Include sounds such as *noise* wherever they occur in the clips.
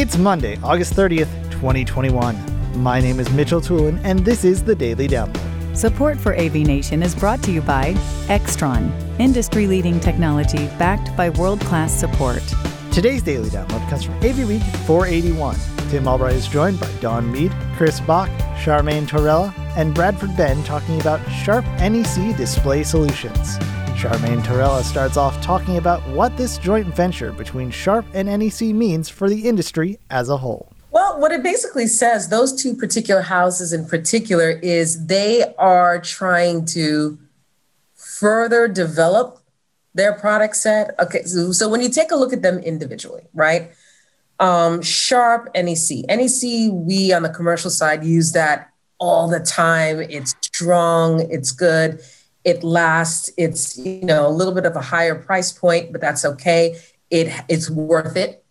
It's Monday, August 30th, 2021. My name is Mitchell Tulin, and this is the Daily Download. Support for AV Nation is brought to you by Extron, industry leading technology backed by world class support. Today's Daily Download comes from AV Week 481. Tim Albright is joined by Don Mead, Chris Bach, Charmaine Torella, and Bradford Benn talking about Sharp NEC Display Solutions. Charmaine Torella starts off talking about what this joint venture between Sharp and NEC means for the industry as a whole. Well, what it basically says, those two particular houses in particular, is they are trying to further develop their product set. Okay, so, so when you take a look at them individually, right? Um, Sharp, NEC. NEC, we on the commercial side use that all the time. It's strong, it's good it lasts. It's you know a little bit of a higher price point, but that's okay. It it's worth it.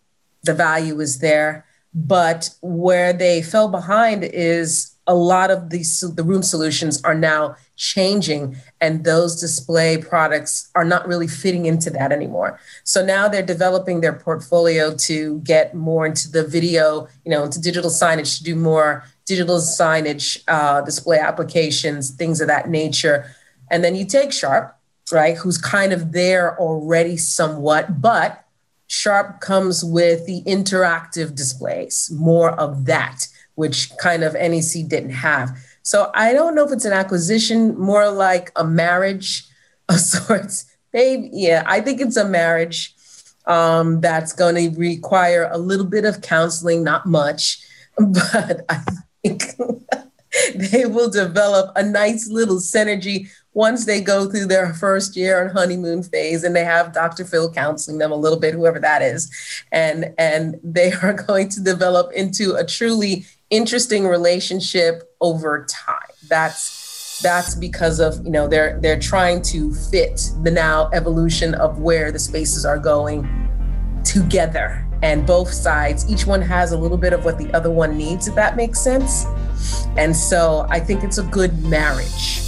The value is there. But where they fell behind is a lot of these the room solutions are now changing and those display products are not really fitting into that anymore. So now they're developing their portfolio to get more into the video you know into digital signage to do more digital signage uh, display applications things of that nature. And then you take Sharp, right, who's kind of there already somewhat, but Sharp comes with the interactive displays, more of that, which kind of NEC didn't have. So I don't know if it's an acquisition, more like a marriage *laughs* of sorts. Babe, yeah, I think it's a marriage um, that's going to require a little bit of counseling, not much, *laughs* but I think *laughs* they will develop a nice little synergy once they go through their first year and honeymoon phase and they have Dr. Phil counseling them a little bit, whoever that is, and and they are going to develop into a truly interesting relationship over time. That's that's because of you know they're they're trying to fit the now evolution of where the spaces are going together and both sides. Each one has a little bit of what the other one needs if that makes sense. And so i think it's a good marriage